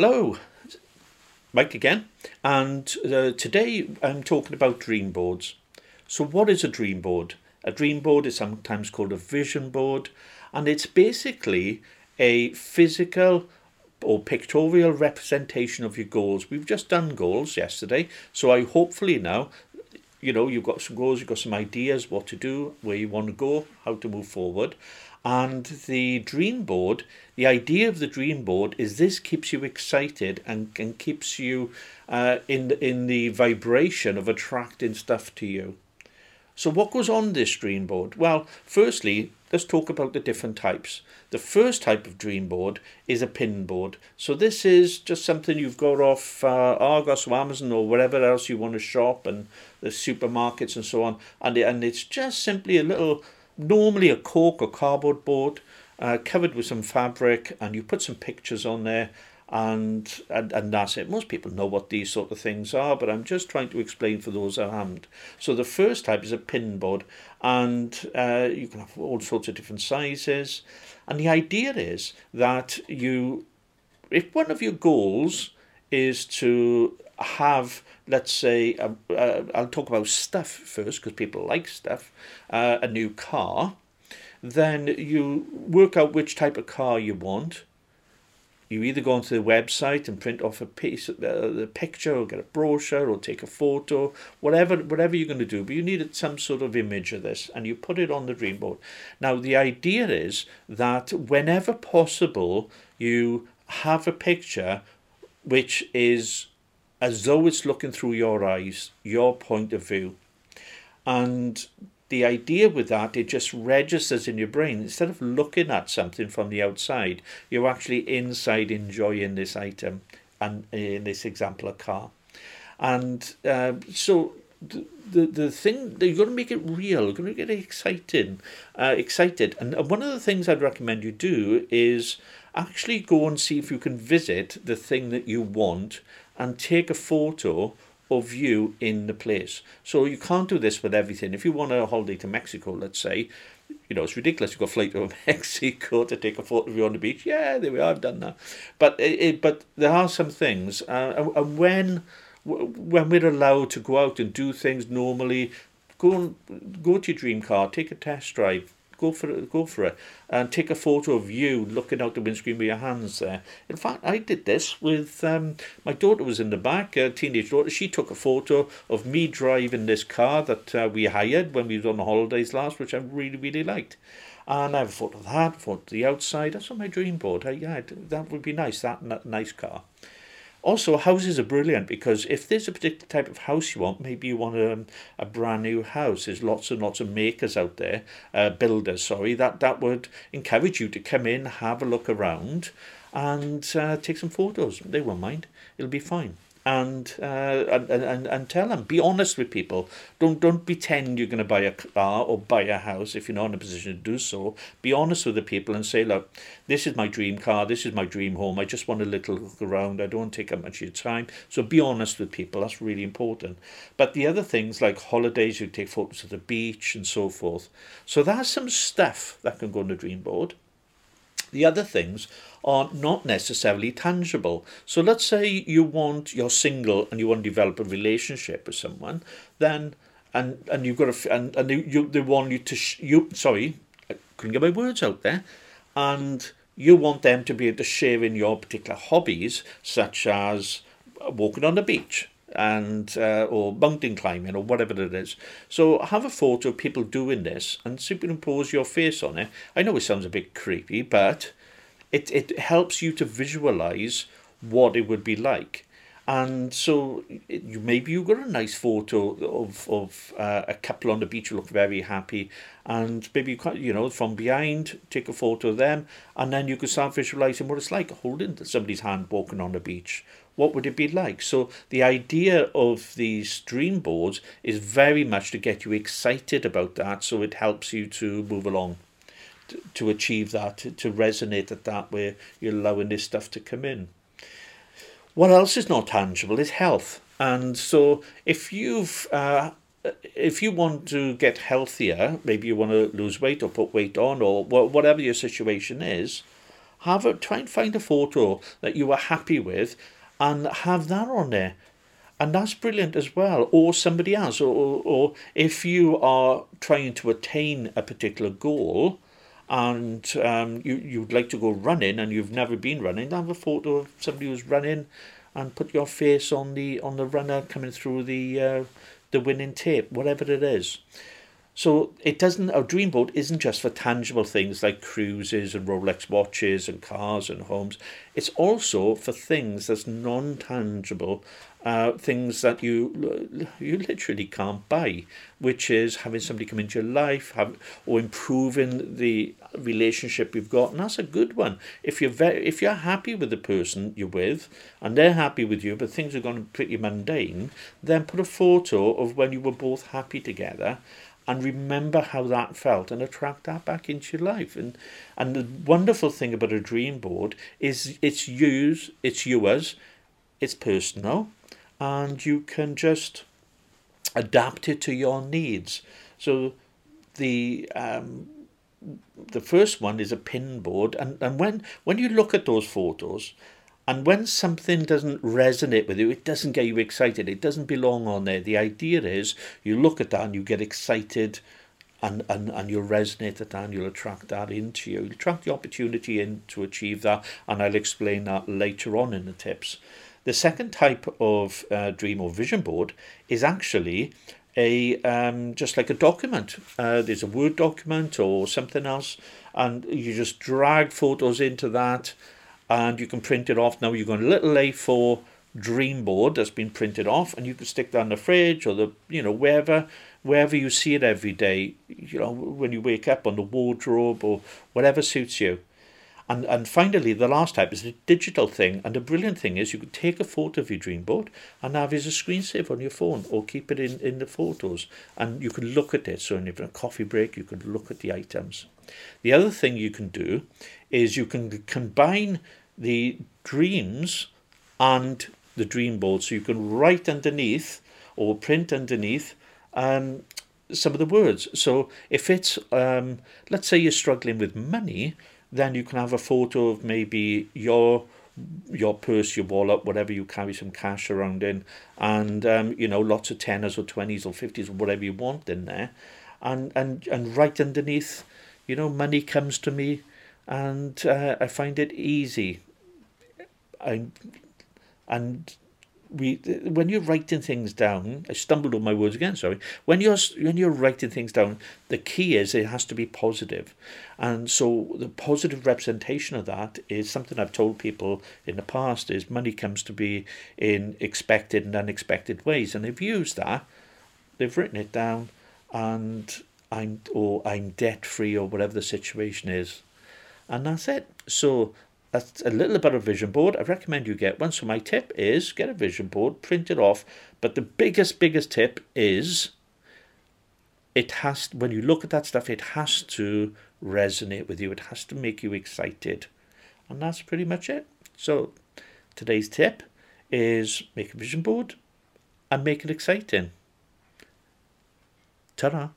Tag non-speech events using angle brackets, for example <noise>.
Hello, Mike again, and uh, today I'm talking about dream boards. So, what is a dream board? A dream board is sometimes called a vision board, and it's basically a physical or pictorial representation of your goals. We've just done goals yesterday, so I hopefully now, you know, you've got some goals, you've got some ideas what to do, where you want to go, how to move forward. And the dream board, the idea of the dream board is this keeps you excited and, and keeps you uh, in, in the vibration of attracting stuff to you. So, what goes on this dream board? Well, firstly, let's talk about the different types. The first type of dream board is a pin board. So this is just something you've got off uh, Argos or Amazon or wherever else you want to shop and the supermarkets and so on. And, and it's just simply a little, normally a cork or cardboard board uh, covered with some fabric and you put some pictures on there and, and and that's it. Most people know what these sort of things are, but I'm just trying to explain for those that haven't. So the first type is a pin board, and uh, you can have all sorts of different sizes. And the idea is that you, if one of your goals is to have, let's say, I'll talk about stuff first because people like stuff, uh, a new car, then you work out which type of car you want. You either go onto the website and print off a piece of uh, the picture or get a brochure or take a photo whatever whatever you're going to do but you needed some sort of image of this and you put it on the dream board. Now the idea is that whenever possible you have a picture which is as though it's looking through your eyes your point of view and the idea with that, it just registers in your brain. Instead of looking at something from the outside, you're actually inside enjoying this item, and in this example, a car. And uh, so the, the the thing you're going to make it real. You're going to get excited, uh, excited. And one of the things I'd recommend you do is actually go and see if you can visit the thing that you want and take a photo of you in the place. So you can't do this with everything. If you want a holiday to Mexico, let's say, you know, it's ridiculous to go flight to <laughs> Mexico to take a photo of you on the beach. Yeah, there we are, I've done that. But it, but there are some things, uh, and when when we're allowed to go out and do things normally, go go to your dream car, take a test drive, go for it, go for it, and take a photo of you looking out the windscreen with your hands there. In fact, I did this with um, my daughter was in the back, a teenage daughter. She took a photo of me driving this car that uh, we hired when we was on the holidays last, which I really really liked. And I have a photo of that, photo of the outside. That's on my dream board. I, yeah, that would be nice. That nice car. Also, houses are brilliant because if there's a particular type of house you want, maybe you want a, a brand new house. There's lots and lots of makers out there, uh, builders, sorry, that, that would encourage you to come in, have a look around, and uh, take some photos. They won't mind. It'll be fine and, uh, and and and tell them. Be honest with people. Don't don't pretend you're going to buy a car or buy a house if you're not in a position to do so. Be honest with the people and say, look, this is my dream car. This is my dream home. I just want a little look around. I don't take up much of your time. So be honest with people. That's really important. But the other things like holidays, you take photos of the beach and so forth. So that's some stuff that can go on the dream board. The other things are not necessarily tangible. So let's say you want you're single and you want to develop a relationship with someone, then and and you've got a and and they, you they want you to sh- you sorry I couldn't get my words out there, and you want them to be able to share in your particular hobbies such as walking on the beach and uh, or mountain climbing or whatever it is. So have a photo of people doing this and superimpose your face on it. I know it sounds a bit creepy, but it it helps you to visualize what it would be like. And so it, you maybe you got a nice photo of of uh, a couple on the beach who look very happy, and maybe you can you know from behind take a photo of them, and then you can start visualizing what it's like holding somebody's hand walking on the beach. What would it be like? So the idea of these dream boards is very much to get you excited about that, so it helps you to move along to, achieve that, to, to resonate at that where you're allowing this stuff to come in. What else is not tangible is health. And so if you've uh, if you want to get healthier, maybe you want to lose weight or put weight on or whatever your situation is, have a try and find a photo that you are happy with and have that on there. And that's brilliant as well or somebody else or, or if you are trying to attain a particular goal and um, you, you'd like to go running and you've never been running have a photo of somebody who's running and put your face on the on the runner coming through the uh, the winning tape whatever it is so it doesn't our dream boat isn't just for tangible things like cruises and Rolex watches and cars and homes. It's also for things that's non-tangible, uh, things that you you literally can't buy, which is having somebody come into your life, have or improving the relationship you've got, and that's a good one. If you're very, if you're happy with the person you're with, and they're happy with you, but things are going pretty mundane, then put a photo of when you were both happy together and remember how that felt and attract that back into your life. And and the wonderful thing about a dream board is it's yours, it's yours, it's personal, and you can just adapt it to your needs. So the um, the first one is a pin board, and, and when when you look at those photos, and when something doesn't resonate with you, it doesn't get you excited. It doesn't belong on there. The idea is you look at that and you get excited and, and, and you'll resonate at that and you'll attract that into you. You'll attract the opportunity in to achieve that, and I'll explain that later on in the tips. The second type of uh, dream or vision board is actually a um, just like a document. Uh, there's a Word document or something else, and you just drag photos into that and you can print it off. Now you've got a little A4 dream board that's been printed off and you can stick that in the fridge or the you know wherever wherever you see it every day you know when you wake up on the wardrobe or whatever suits you and and finally the last type is a digital thing and the brilliant thing is you can take a photo of your dream board and have it as a screensaver on your phone or keep it in in the photos and you can look at it so in a coffee break you can look at the items the other thing you can do is you can combine the dreams and the dream board. So you can write underneath or print underneath um, some of the words. So if it's, um, let's say you're struggling with money, then you can have a photo of maybe your your purse, your wallet, whatever you carry some cash around in, and um, you know lots of tenners or twenties or fifties or whatever you want in there, and and and right underneath, you know, money comes to me, and uh, I find it easy. I and we when you're writing things down i stumbled on my words again sorry. When you're when you're writing things down the key is it has to be positive. And so the positive representation of that is something i've told people in the past is money comes to be in expected and unexpected ways. And they've used that they've written it down and i'm or i'm debt free or whatever the situation is. And that's it. So that's a little bit of a vision board. I recommend you get one. So my tip is get a vision board, print it off. But the biggest, biggest tip is it has when you look at that stuff, it has to resonate with you. It has to make you excited. And that's pretty much it. So today's tip is make a vision board and make it exciting. Ta-da.